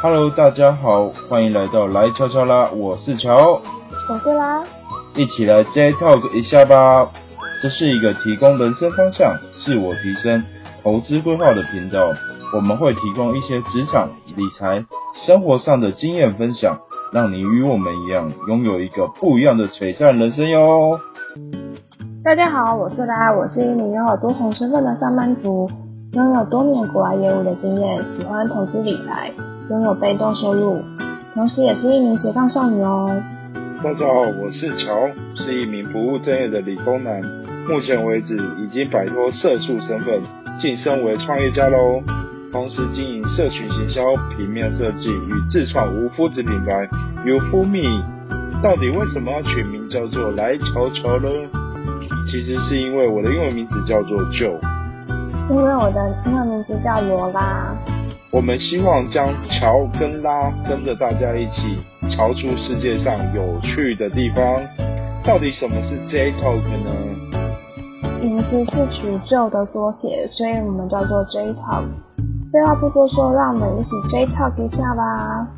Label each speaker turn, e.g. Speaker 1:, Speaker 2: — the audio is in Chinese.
Speaker 1: Hello，大家好，欢迎来到来悄悄啦，我是乔，
Speaker 2: 我是啦，
Speaker 1: 一起来 J Talk 一下吧。这是一个提供人生方向、自我提升、投资规划的频道，我们会提供一些职场、理财、生活上的经验分享，让你与我们一样，拥有一个不一样的璀璨人生哟。
Speaker 2: 大家好，我是啦，我是一名拥有多重身份的上班族，拥有多年国外业务的经验，喜欢投资理财，拥有被动收入，同时也是一名斜杠少女哦。
Speaker 1: 大家好，我是乔，是一名不务正业的理工男。目前为止，已经摆脱社畜身份，晋升为创业家喽。同时经营社群行销、平面设计与自创无麸质品牌 You f o Me。到底为什么要取名叫做来乔乔呢？其实是因为我的英文名字叫做 Joe，
Speaker 2: 因为我的英文名字叫罗拉。
Speaker 1: 我们希望将乔跟拉跟着大家一起瞧出世界上有趣的地方。到底什么是 J Talk 呢？
Speaker 2: 名字是取 Joe 的缩写，所以我们叫做 J Talk。废话不多说，让我们一起 J Talk 一下吧。